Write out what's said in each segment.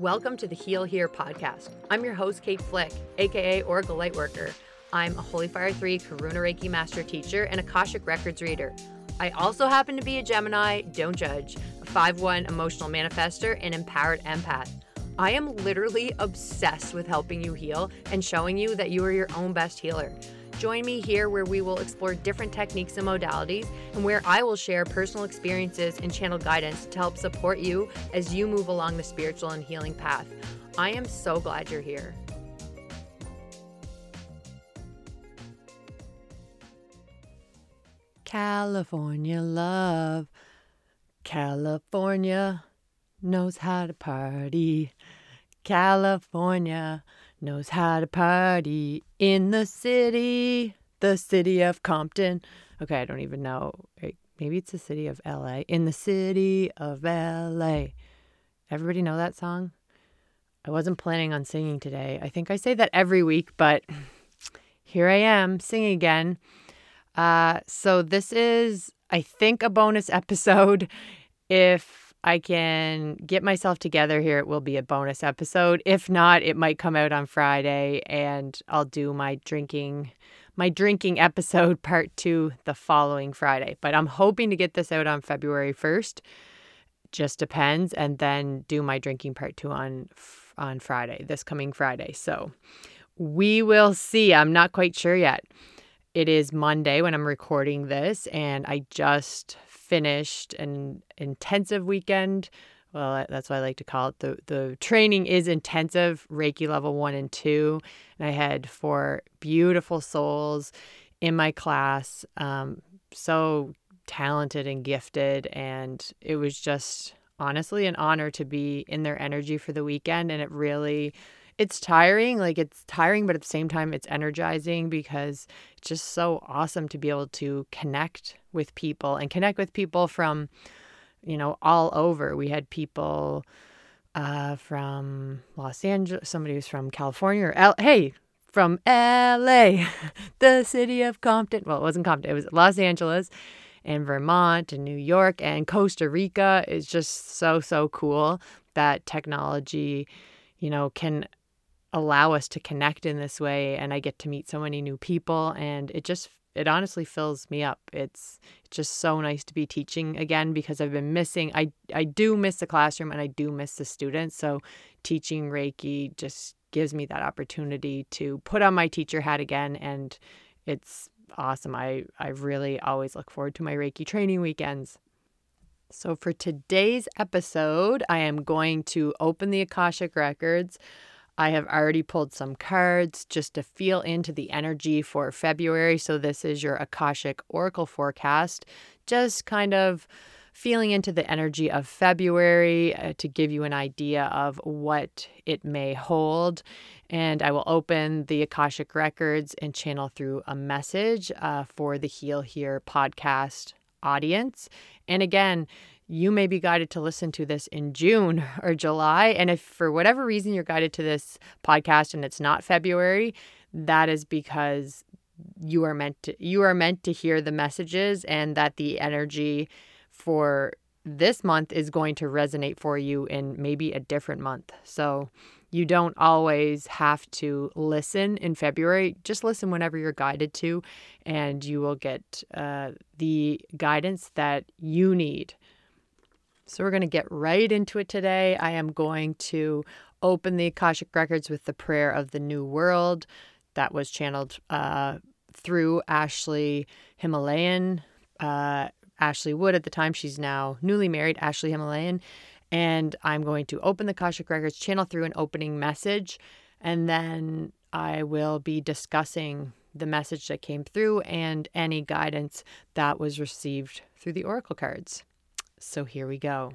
Welcome to the Heal Here podcast. I'm your host, Kate Flick, aka Oracle Lightworker. I'm a Holy Fire 3 Karuna Reiki Master Teacher and Akashic Records reader. I also happen to be a Gemini, don't judge, a 5 1 emotional manifester, and empowered empath. I am literally obsessed with helping you heal and showing you that you are your own best healer. Join me here where we will explore different techniques and modalities, and where I will share personal experiences and channel guidance to help support you as you move along the spiritual and healing path. I am so glad you're here. California love. California knows how to party. California knows how to party in the city, the city of Compton. Okay, I don't even know. Maybe it's the city of LA. In the city of LA. Everybody know that song? I wasn't planning on singing today. I think I say that every week, but here I am singing again. Uh, so this is, I think, a bonus episode. If I can get myself together here, it will be a bonus episode. If not, it might come out on Friday and I'll do my drinking my drinking episode part 2 the following Friday. But I'm hoping to get this out on February 1st. Just depends and then do my drinking part 2 on on Friday, this coming Friday. So, we will see. I'm not quite sure yet. It is Monday when I'm recording this and I just finished an intensive weekend. Well, that's what I like to call it. The the training is intensive, Reiki level 1 and 2, and I had four beautiful souls in my class. Um, so talented and gifted and it was just honestly an honor to be in their energy for the weekend and it really it's tiring like it's tiring but at the same time it's energizing because it's just so awesome to be able to connect with people and connect with people from you know all over. We had people uh, from los angeles somebody who's from california or L- hey from la the city of compton. Well it wasn't compton it was los angeles and vermont and new york and costa rica. Is just so so cool that technology you know can allow us to connect in this way and I get to meet so many new people and it just it honestly fills me up. It's just so nice to be teaching again because I've been missing I I do miss the classroom and I do miss the students. So teaching Reiki just gives me that opportunity to put on my teacher hat again and it's awesome. I I really always look forward to my Reiki training weekends. So for today's episode, I am going to open the Akashic records. I have already pulled some cards just to feel into the energy for February. So, this is your Akashic Oracle forecast, just kind of feeling into the energy of February uh, to give you an idea of what it may hold. And I will open the Akashic records and channel through a message uh, for the Heal Here podcast audience. And again, you may be guided to listen to this in June or July. And if for whatever reason you're guided to this podcast and it's not February, that is because you are meant to you are meant to hear the messages and that the energy for this month is going to resonate for you in maybe a different month. So you don't always have to listen in February. Just listen whenever you're guided to, and you will get uh, the guidance that you need so we're going to get right into it today. I am going to open the Akashic Records with the prayer of the New World that was channeled uh, through Ashley Himalayan. Uh, Ashley Wood at the time, she's now newly married, Ashley Himalayan. And I'm going to open the Akashic Records, channel through an opening message, and then I will be discussing the message that came through and any guidance that was received through the Oracle cards. So here we go.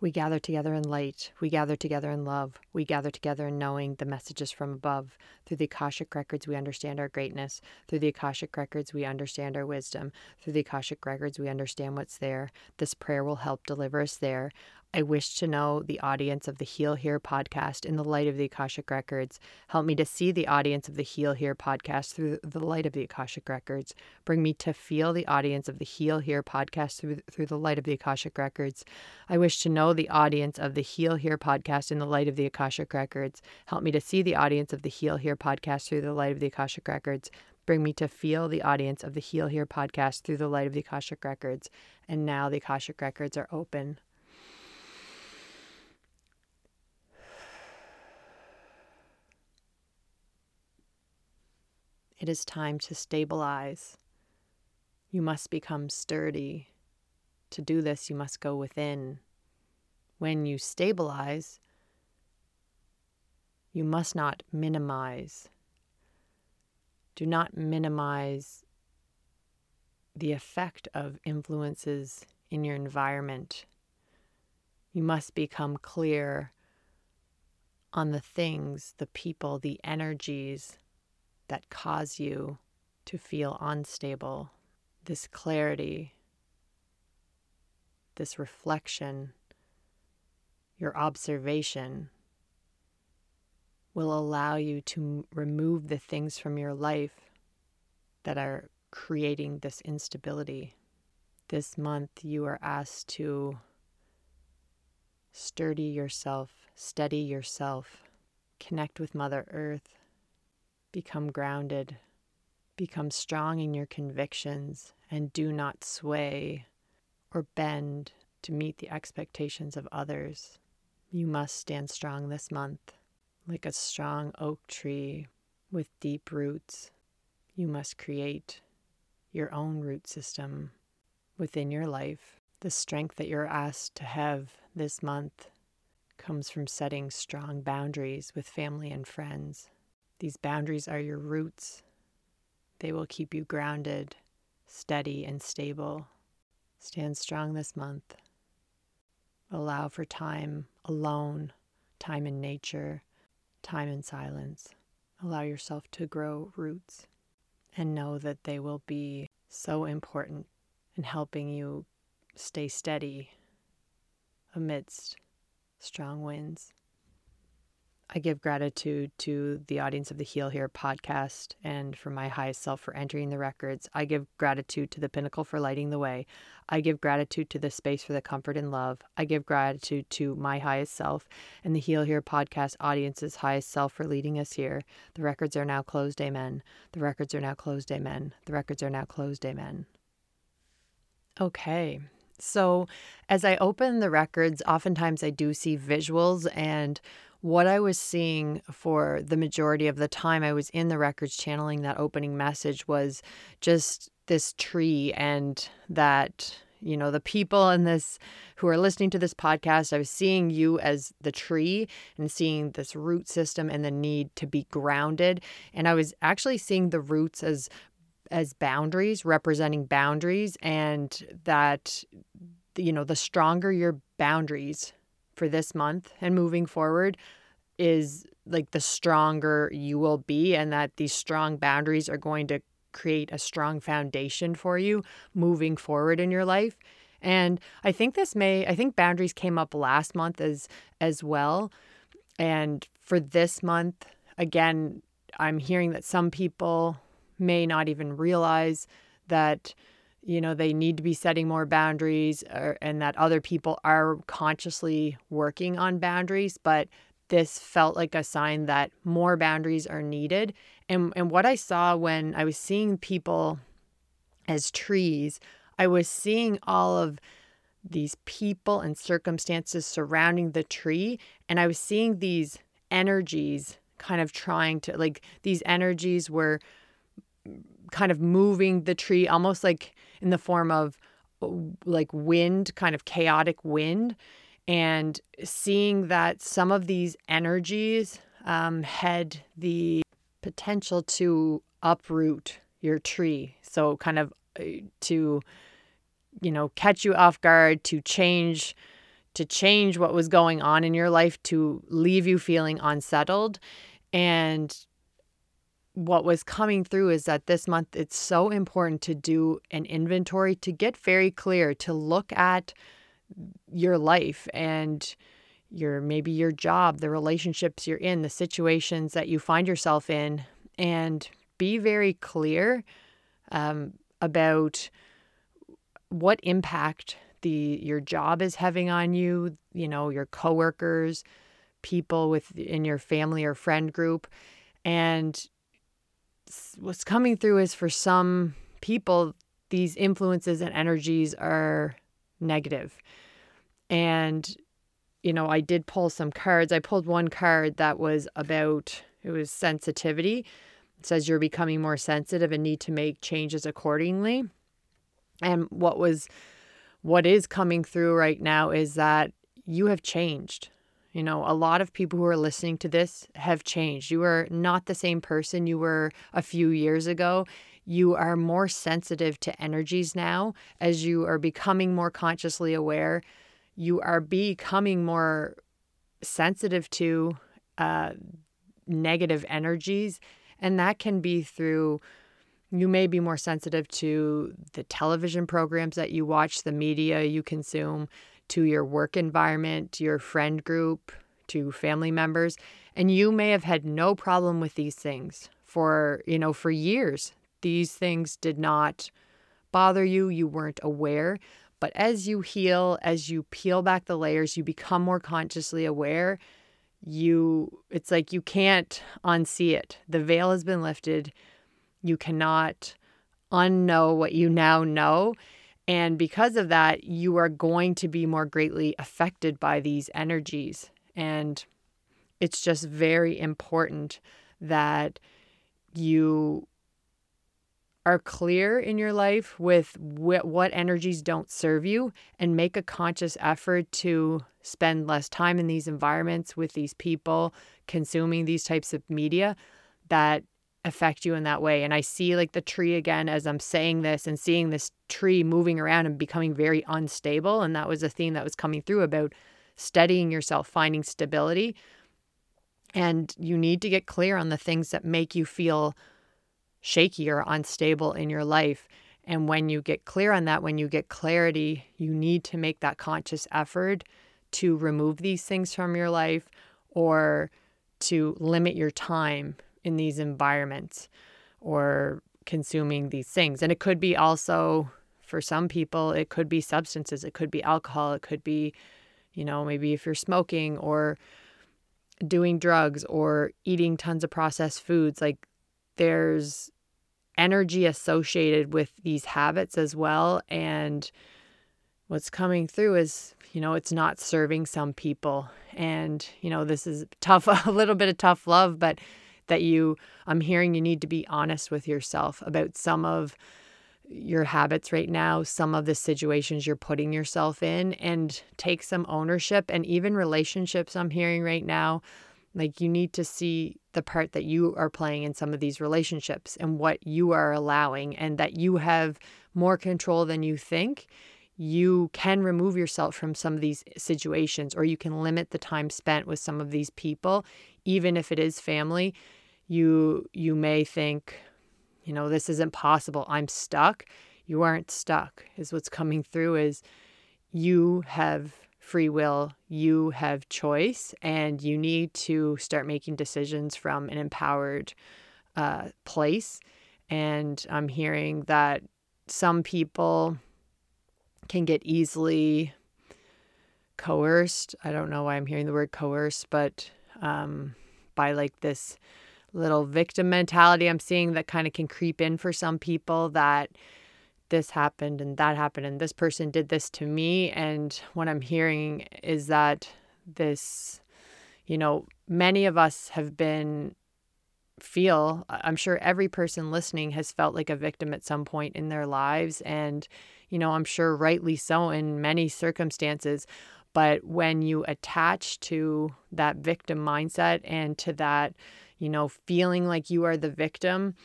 We gather together in light. We gather together in love. We gather together in knowing the messages from above Through the Akashic Records, we understand our greatness. Through the Akashic Records, we understand our wisdom. Through the Akashic Records, we understand what's there. This prayer will help deliver us there. I wish to know the audience of the Heal Here podcast in the light of the Akashic Records. Help me to see the audience of the Heal Here podcast through the light of the Akashic Records. Bring me to feel the audience of the Heal Here podcast through, through the light of the Akashic Records. I wish to know the audience of the Heal Here podcast in the light of the Akashic Records. Help me to see the audience of the Heal Here podcast through the light of the Akashic Records. Bring me to feel the audience of the Heal Here podcast through the light of the Akashic Records. And now the Akashic Records are open. It is time to stabilize. You must become sturdy. To do this, you must go within. When you stabilize, you must not minimize. Do not minimize the effect of influences in your environment. You must become clear on the things, the people, the energies that cause you to feel unstable, this clarity, this reflection, your observation will allow you to remove the things from your life that are creating this instability. This month, you are asked to sturdy yourself, steady yourself, connect with Mother Earth, Become grounded. Become strong in your convictions and do not sway or bend to meet the expectations of others. You must stand strong this month, like a strong oak tree with deep roots. You must create your own root system within your life. The strength that you're asked to have this month comes from setting strong boundaries with family and friends. These boundaries are your roots. They will keep you grounded, steady, and stable. Stand strong this month. Allow for time alone, time in nature, time in silence. Allow yourself to grow roots and know that they will be so important in helping you stay steady amidst strong winds. I give gratitude to the audience of the Heal Here podcast and for my highest self for entering the records. I give gratitude to the pinnacle for lighting the way. I give gratitude to the space for the comfort and love. I give gratitude to my highest self and the Heal Here podcast audience's highest self for leading us here. The records are now closed, amen. The records are now closed, amen. The records are now closed, amen. Okay. So, as I open the records, oftentimes I do see visuals and what I was seeing for the majority of the time I was in the records channeling that opening message was just this tree and that you know the people in this who are listening to this podcast i was seeing you as the tree and seeing this root system and the need to be grounded. And i was actually seeing the roots as as boundaries representing boundaries and that you know the stronger your boundaries for this month and moving forward is like the stronger you will be, and that these strong boundaries are going to create a strong foundation for you moving forward in your life. And I think this may, I think boundaries came up last month as as well. And for this month, again, I'm hearing that some people may not even realize that you know they need to be setting more boundaries or, and that other people are consciously working on boundaries but this felt like a sign that more boundaries are needed. And and what i saw when i was seeing people as trees i was seeing all of these people and circumstances surrounding the tree and i was seeing these energies kind of trying to like these energies were kind of moving the tree almost like in the form of like wind, kind of chaotic wind. And seeing that some of these energies um, had the potential to uproot your tree. So, kind of uh, to, you know, catch you off guard, to change to change what was going on in your life to leave you feeling unsettled and what was coming through is that this month it's so important to do an inventory, to get very clear, to look at your life and your maybe your job, the relationships you're in, the situations that you find yourself in, and be very clear um, about what impact the your job is having on you. You know, your coworkers, people with in your family or friend group, and what's coming through is for some people, these influences and energies are negative. And, you know, I did pull some cards. I pulled one card that was about, it was sensitivity. It says you're becoming more sensitive and need to make changes accordingly. And what was, what is coming through right now is that you have changed. You know, a lot of people who are listening to this have changed. You are not the same person you were a few years ago. You are more sensitive to energies now as you are becoming more consciously aware. You are becoming more sensitive to uh, negative energies. And that can be through, you may be more sensitive to the television programs that you watch, the media you consume to your work environment, to your friend group, to family members. And you may have had no problem with these things for, you know, for years. These things did not bother you. You weren't aware. But as you heal, as you peel back the layers, you become more consciously aware. You, it's like you can't unsee it. The veil has been lifted. You cannot unknow what you now know. And because of that, you are going to be more greatly affected by these energies. And it's just very important that you are clear in your life with wh- what energies don't serve you and make a conscious effort to spend less time in these environments with these people consuming these types of media that affect you in that way. And I see like the tree again as I'm saying this and seeing this tree moving around and becoming very unstable. And that was a theme that was coming through about steadying yourself, finding stability. And you need to get clear on the things that make you feel shaky or unstable in your life. And when you get clear on that, when you get clarity, you need to make that conscious effort to remove these things from your life or to limit your time in these environments or consuming these things. And it could be also for some people, it could be substances, it could be alcohol, it could be, you know, maybe if you're smoking or doing drugs or eating tons of processed foods, like there's energy associated with these habits as well. And what's coming through is, you know, it's not serving some people. And, you know, this is tough, a little bit of tough love, but that you, I'm hearing you need to be honest with yourself about some of your habits right now, some of the situations you're putting yourself in, and take some ownership. And even relationships, I'm hearing right now, like you need to see the part that you are playing in some of these relationships and what you are allowing, and that you have more control than you think. You can remove yourself from some of these situations, or you can limit the time spent with some of these people, even if it is family you you may think you know this isn't possible. I'm stuck. You aren't stuck is what's coming through is you have free will you have choice and you need to start making decisions from an empowered uh, place. And i'm hearing that some people can get easily coerced. I don't know why i'm hearing the word coerced but um, by like this little victim mentality I'm seeing that kind of can creep in for some people that this happened and that happened and this person did this to me. And what I'm hearing is that this, you know, many of us have been feel i'm sure every person listening has felt like a victim at some point in their lives and you know i'm sure rightly so in many circumstances but when you attach to that victim mindset and to that you know, feeling like you are the victim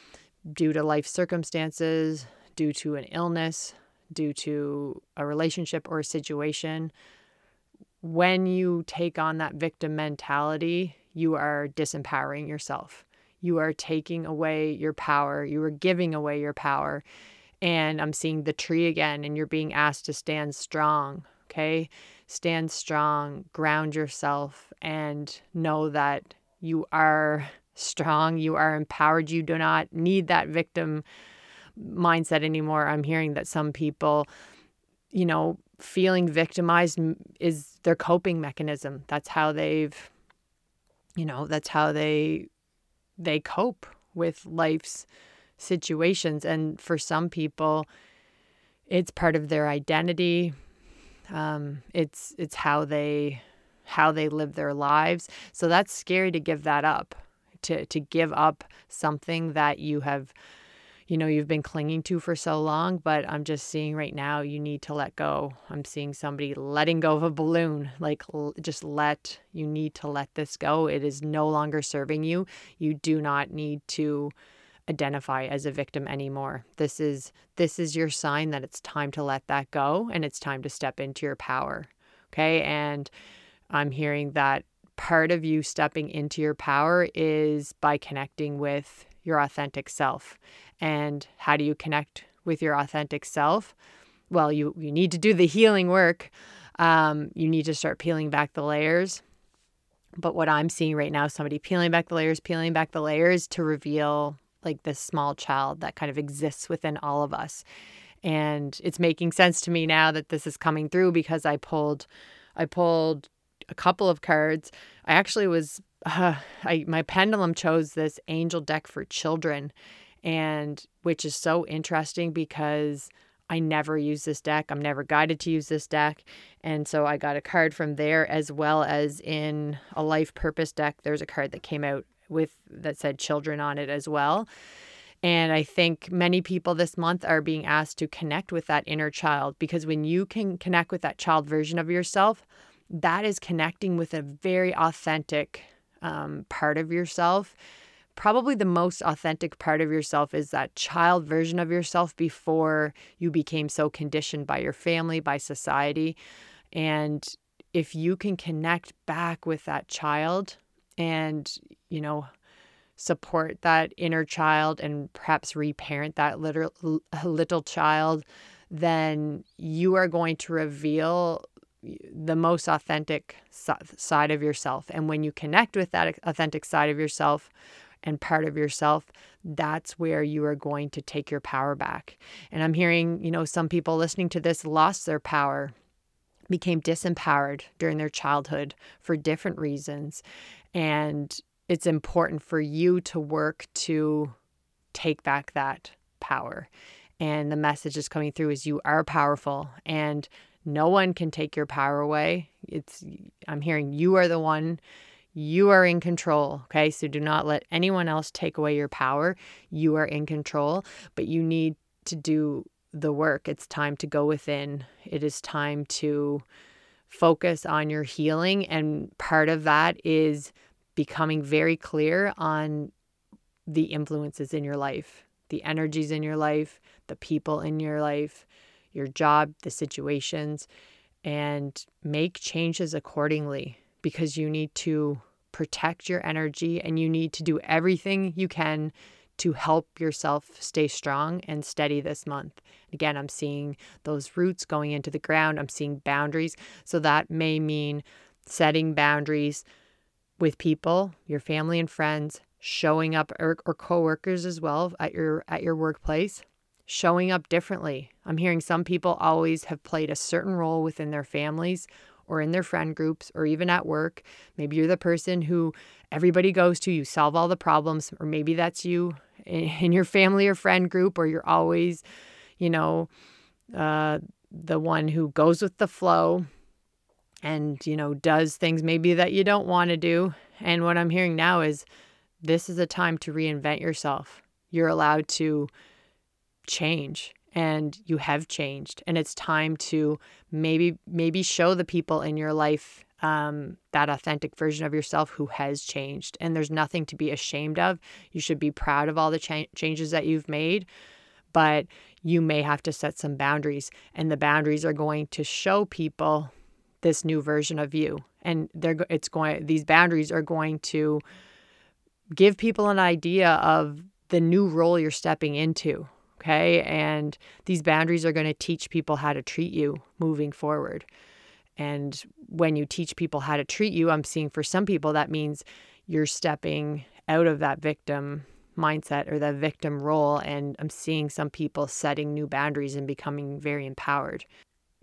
due to life circumstances, due to an illness, due to a relationship or a situation. When you take on that victim mentality, you are disempowering yourself. You are taking away your power. You are giving away your power. And I'm seeing the tree again, and you're being asked to stand strong. Okay. Stand strong, ground yourself, and know that you are strong. You are empowered. You do not need that victim mindset anymore. I'm hearing that some people, you know, feeling victimized is their coping mechanism. That's how they've, you know, that's how they they cope with life's situations. And for some people, it's part of their identity. Um, it's it's how they how they live their lives. So that's scary to give that up. To to give up something that you have you know you've been clinging to for so long but i'm just seeing right now you need to let go. I'm seeing somebody letting go of a balloon like just let you need to let this go. It is no longer serving you. You do not need to identify as a victim anymore. This is this is your sign that it's time to let that go and it's time to step into your power okay? And i'm hearing that part of you stepping into your power is by connecting with your authentic self. And how do you connect with your authentic self? Well, you, you need to do the healing work. Um, you need to start peeling back the layers. But what I'm seeing right now somebody peeling back the layers, peeling back the layers to reveal like this small child that kind of exists within all of us. And it's making sense to me now that this is coming through because I pulled I pulled a couple of cards. I actually was uh, I my pendulum chose this angel deck for children and which is so interesting because I never use this deck. I'm never guided to use this deck. And so I got a card from there as well as in a life purpose deck. There's a card that came out with that said children on it as well. And I think many people this month are being asked to connect with that inner child because when you can connect with that child version of yourself, that is connecting with a very authentic um, part of yourself. Probably the most authentic part of yourself is that child version of yourself before you became so conditioned by your family, by society. And if you can connect back with that child and, you know, support that inner child and perhaps reparent that little, little child, then you are going to reveal the most authentic side of yourself. And when you connect with that authentic side of yourself and part of yourself, that's where you are going to take your power back. And I'm hearing, you know, some people listening to this lost their power, became disempowered during their childhood for different reasons. And it's important for you to work to take back that power. And the message is coming through is you are powerful and no one can take your power away. It's I'm hearing you are the one you are in control, okay? So do not let anyone else take away your power. You are in control, but you need to do the work. It's time to go within. It is time to focus on your healing and part of that is becoming very clear on the influences in your life, the energies in your life, the people in your life, your job, the situations, and make changes accordingly because you need to protect your energy and you need to do everything you can to help yourself stay strong and steady this month. Again, I'm seeing those roots going into the ground, I'm seeing boundaries. So that may mean setting boundaries with people, your family and friends, showing up or, or coworkers as well at your at your workplace showing up differently. I'm hearing some people always have played a certain role within their families or in their friend groups or even at work. Maybe you're the person who everybody goes to, you solve all the problems, or maybe that's you in your family or friend group, or you're always, you know, uh, the one who goes with the flow and, you know, does things maybe that you don't want to do. And what I'm hearing now is this is a time to reinvent yourself. You're allowed to change and you have changed and it's time to maybe maybe show the people in your life um, that authentic version of yourself who has changed and there's nothing to be ashamed of you should be proud of all the cha- changes that you've made but you may have to set some boundaries and the boundaries are going to show people this new version of you and they're it's going these boundaries are going to give people an idea of the new role you're stepping into. Okay. And these boundaries are going to teach people how to treat you moving forward. And when you teach people how to treat you, I'm seeing for some people that means you're stepping out of that victim mindset or that victim role. And I'm seeing some people setting new boundaries and becoming very empowered.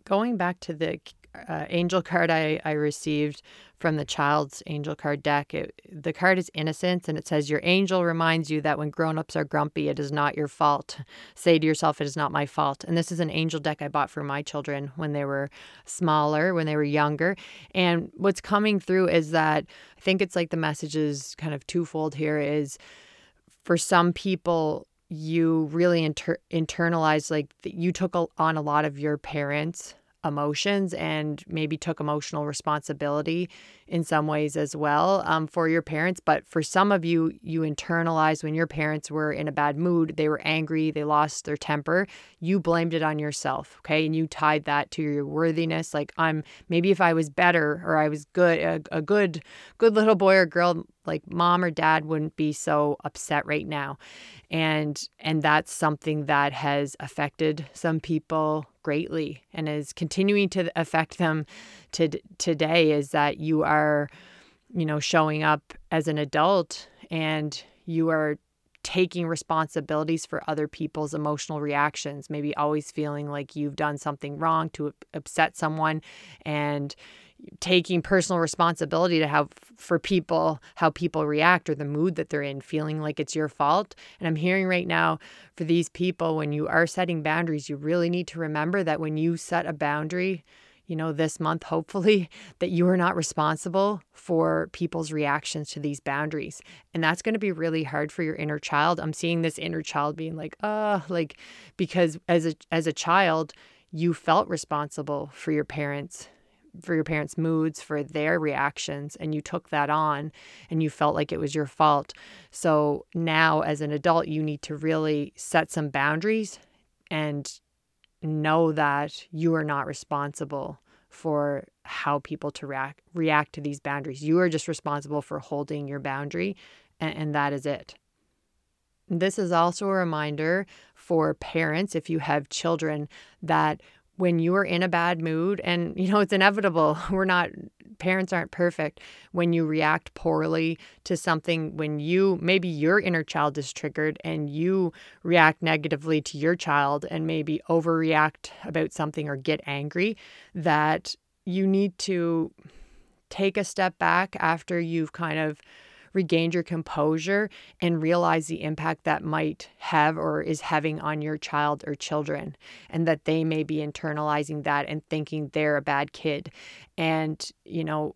Going back to the uh, angel card I, I received from the child's angel card deck. It, the card is innocence and it says, Your angel reminds you that when grown-ups are grumpy, it is not your fault. Say to yourself, It is not my fault. And this is an angel deck I bought for my children when they were smaller, when they were younger. And what's coming through is that I think it's like the message is kind of twofold here is for some people, you really inter- internalize like you took on a lot of your parents' emotions and maybe took emotional responsibility in some ways as well um, for your parents. But for some of you, you internalized when your parents were in a bad mood, they were angry, they lost their temper, you blamed it on yourself. Okay. And you tied that to your worthiness. Like, I'm maybe if I was better or I was good, a, a good, good little boy or girl, like mom or dad wouldn't be so upset right now. And and that's something that has affected some people greatly and is continuing to affect them to today is that you are you know showing up as an adult and you are taking responsibilities for other people's emotional reactions maybe always feeling like you've done something wrong to upset someone. And taking personal responsibility to how for people how people react or the mood that they're in feeling like it's your fault. And i'm hearing right now for these people when you are setting boundaries you really need to remember that when you set a boundary you know this month hopefully that you are not responsible for people's reactions to these boundaries. And that's going to be really hard for your inner child. I'm seeing this inner child being like uh like because as a as a child you felt responsible for your parents for your parents' moods, for their reactions, and you took that on and you felt like it was your fault. So now, as an adult, you need to really set some boundaries and know that you are not responsible for how people to react react to these boundaries. You are just responsible for holding your boundary, and, and that is it. This is also a reminder for parents if you have children that when you're in a bad mood and you know it's inevitable. We're not parents aren't perfect when you react poorly to something when you maybe your inner child is triggered and you react negatively to your child and maybe overreact about something or get angry that you need to take a step back after you've kind of regained your composure and realize the impact that might have or is having on your child or children, and that they may be internalizing that and thinking they're a bad kid. And, you know,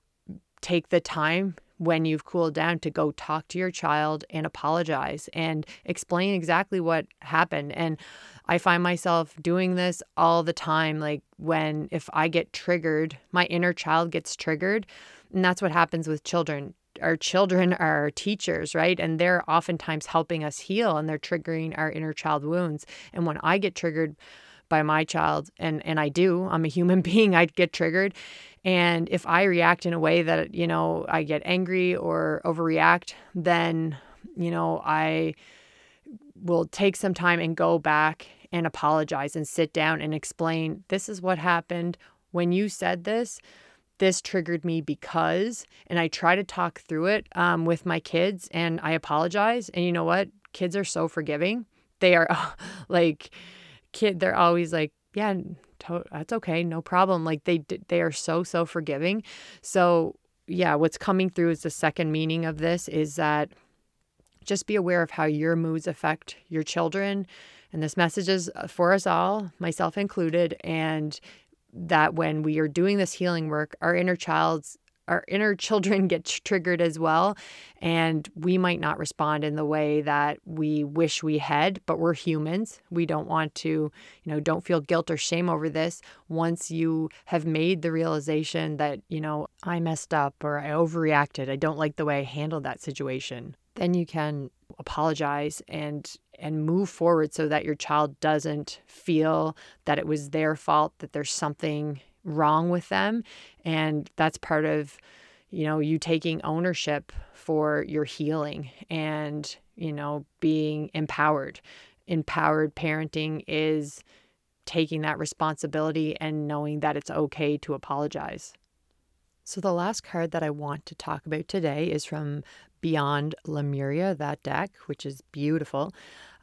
take the time when you've cooled down to go talk to your child and apologize and explain exactly what happened. And I find myself doing this all the time. Like when, if I get triggered, my inner child gets triggered. And that's what happens with children our children are our teachers, right? And they're oftentimes helping us heal and they're triggering our inner child wounds. And when I get triggered by my child, and and I do, I'm a human being, I get triggered. And if I react in a way that, you know, I get angry or overreact, then, you know, I will take some time and go back and apologize and sit down and explain this is what happened when you said this this triggered me because, and I try to talk through it um, with my kids and I apologize. And you know what? Kids are so forgiving. They are like, kid, they're always like, yeah, to- that's okay. No problem. Like they, they are so, so forgiving. So yeah, what's coming through is the second meaning of this is that just be aware of how your moods affect your children. And this message is uh, for us all, myself included. And that when we are doing this healing work, our inner child's our inner children get triggered as well and we might not respond in the way that we wish we had but we're humans. We don't want to you know don't feel guilt or shame over this. Once you have made the realization that you know i messed up or i overreacted i don't like the way i handled that situation then you can apologize and and move forward so that your child doesn't feel that it was their fault that there's something wrong with them and that's part of you know, you taking ownership for your healing and, you know, being empowered. Empowered parenting is taking that responsibility and knowing that it's okay to apologize. So, the last card that I want to talk about today is from Beyond Lemuria, that deck, which is beautiful.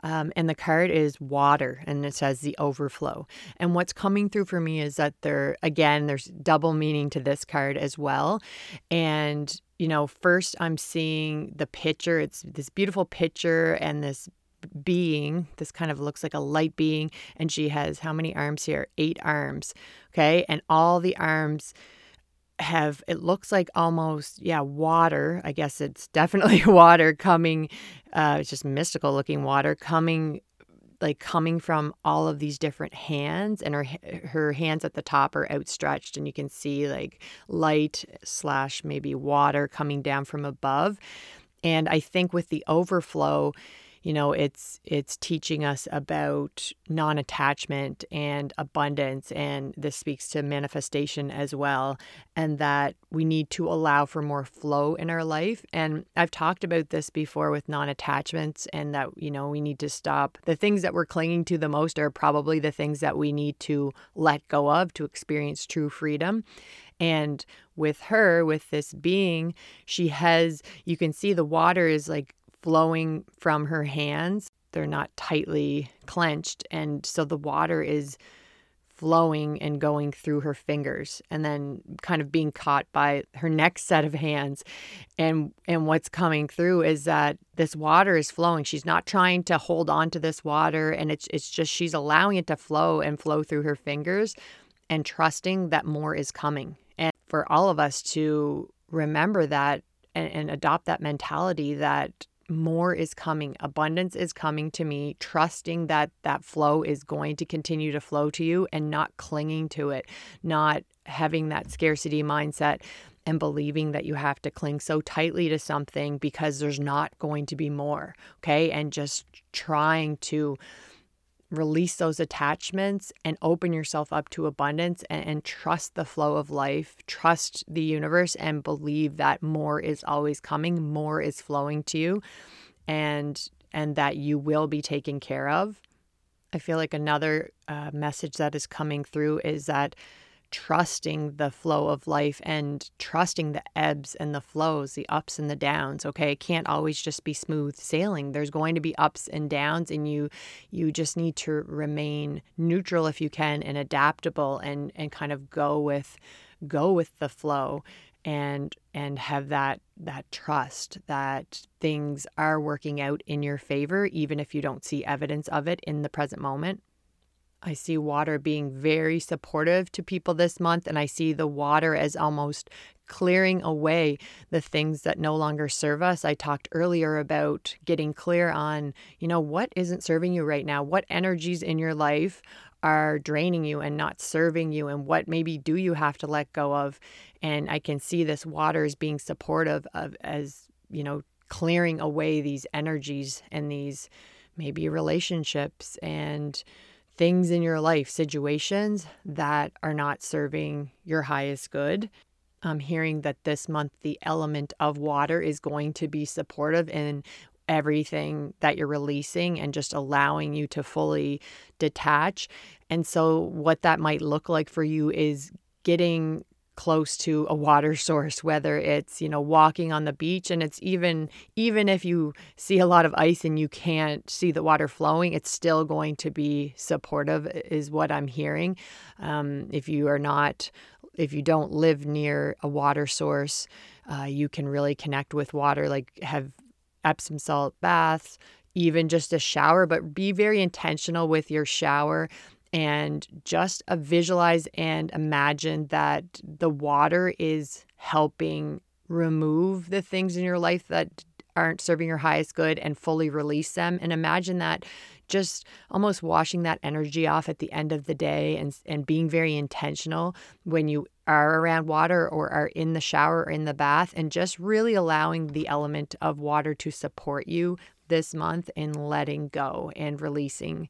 Um, and the card is water and it says the overflow. And what's coming through for me is that there, again, there's double meaning to this card as well. And, you know, first I'm seeing the picture, it's this beautiful picture and this being. This kind of looks like a light being. And she has how many arms here? Eight arms. Okay. And all the arms have it looks like almost yeah water i guess it's definitely water coming uh it's just mystical looking water coming like coming from all of these different hands and her her hands at the top are outstretched and you can see like light slash maybe water coming down from above. And i think with the overflow you know it's it's teaching us about non-attachment and abundance and this speaks to manifestation as well and that we need to allow for more flow in our life. And i've talked about this before with non-attachments and that you know we need to stop. The things that we're clinging to the most are probably the things that we need to let go of to experience true freedom. And with her, with this being, she has, you can see the water is like flowing from her hands. They're not tightly clenched. And so the water is flowing and going through her fingers and then kind of being caught by her next set of hands and and what's coming through is that this water is flowing she's not trying to hold on to this water and it's it's just she's allowing it to flow and flow through her fingers and trusting that more is coming and for all of us to remember that and, and adopt that mentality that more is coming abundance is coming to me trusting that that flow is going to continue to flow to you and not clinging to it not having that scarcity mindset and believing that you have to cling so tightly to something because there's not going to be more okay? And just trying to release those attachments and open yourself up to abundance and, and, trust the flow of life, trust the universe, and believe that more is always coming, more is flowing to you, and and that you will be taken care of. I feel like another uh, message that is coming through is that trusting the flow of life and trusting the ebbs and the flows, the ups and the downs. Okay, it can't always just be smooth sailing. There's going to be ups and downs and you you just need to remain neutral if you can and adaptable and and kind of go with go with the flow and and have that that trust that things are working out in your favor even if you don't see evidence of it in the present moment I see water being very supportive to people this month, and I see the water as almost clearing away the things that no longer serve us. I talked earlier about getting clear on, you know, what isn't serving you right now? What energies in your life are draining you and not serving you and what maybe do you have to let go of and i can see this water as being supportive of as you know clearing away these energies and these maybe relationships and things in your life, situations that are not serving your highest good. I'm hearing that this month the element of water is going to be supportive in everything that you're releasing and just allowing you to fully detach. And so, what that might look like for you is getting close to a water source whether it's you know walking on the beach and it's even even if you see a lot of ice and you can't see the water flowing it's still going to be supportive is what i'm hearing. Um, if you are not if you don't live near a water source uh, you can really connect with water like have epsom salt baths even just a shower but be very intentional with your shower and just uh, visualize and imagine that the water is helping remove the things in your life that aren't serving your highest good and fully release them. And imagine that just almost washing that energy off at the end of the day and and being very intentional when you are around water or are in the shower or in the bath and just really allowing the element of water to support you this month in letting go and releasing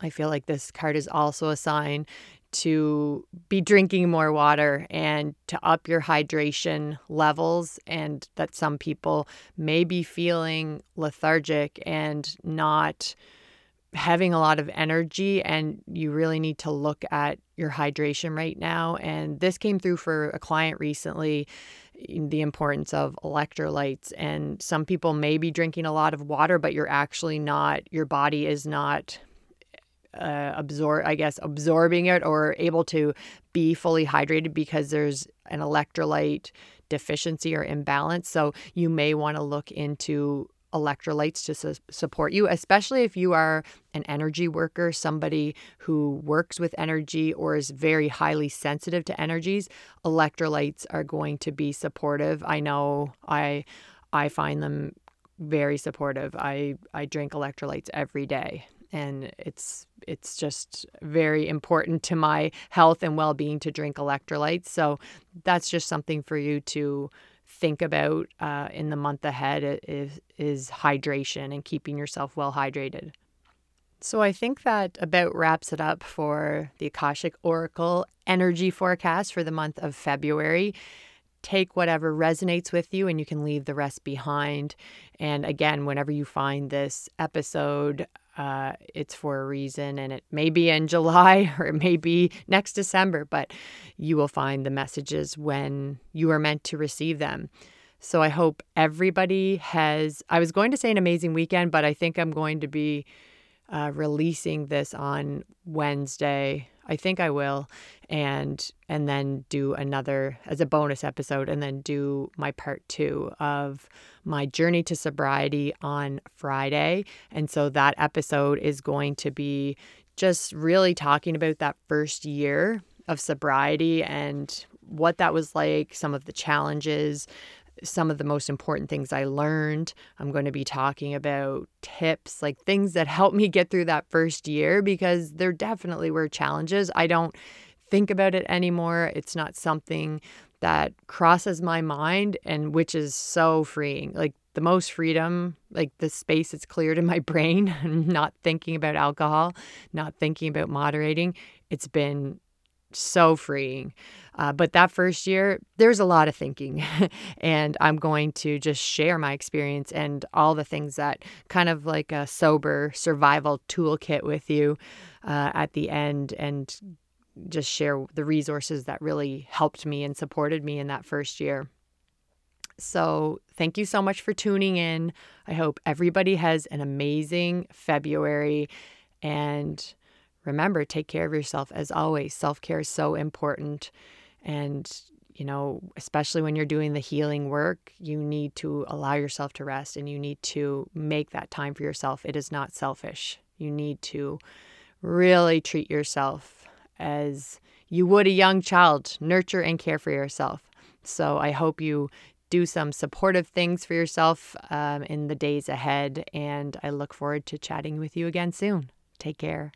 I feel like this card is also a sign to be drinking more water and to up your hydration levels, and that some people may be feeling lethargic and not having a lot of energy and you really need to look at your hydration right now. And this came through for a client recently the importance of electrolytes and some people may be drinking a lot of water but you're actually not your body is not uh, absorb i guess absorbing it or able to be fully hydrated because there's an electrolyte deficiency or imbalance so you may want to look into electrolytes to su- support you, especially if you are an energy worker, somebody who works with energy or is very highly sensitive to energies. Electrolytes are going to be supportive. I know I I find them very supportive. I I drink electrolytes every day and it's it's just very important to my health and well-being to drink electrolytes. So that's just something for you to think about uh, in the month ahead is, is hydration and keeping yourself well hydrated. So I think that about wraps it up for the Akashic Oracle energy forecast for the month of February. Take whatever resonates with you and you can leave the rest behind. And again, whenever you find this episode, uh, it's for a reason, and it may be in July or it may be next December, but you will find the messages when you are meant to receive them. So I hope everybody has. I was going to say an amazing weekend, but I think I'm going to be uh, releasing this on Wednesday. I think I will, and and then do another as a bonus episode, and then do my part two of my journey to sobriety on Friday. And so that episode is going to be just really talking about that first year of sobriety and what that was like, some of the challenges, some of the most important things I learned. I'm going to be talking about tips, like things that helped me get through that first year because there definitely were challenges. I don't think about it anymore. It's not something that crosses my mind and which is so freeing. Like the most freedom, like the space it's cleared in my brain, not thinking about alcohol, not thinking about moderating. It's been so freeing. Uh, but that first year, there's a lot of thinking. and I'm going to just share my experience and all the things that kind of like a sober survival toolkit with you uh, at the end and just share the resources that really helped me and supported me in that first year. So, thank you so much for tuning in. I hope everybody has an amazing February. And remember, take care of yourself as always. Self care is so important. And, you know, especially when you're doing the healing work, you need to allow yourself to rest and you need to make that time for yourself. It is not selfish. You need to really treat yourself as you would a young child, nurture and care for yourself. So I hope you do some supportive things for yourself um, in the days ahead. And I look forward to chatting with you again soon. Take care.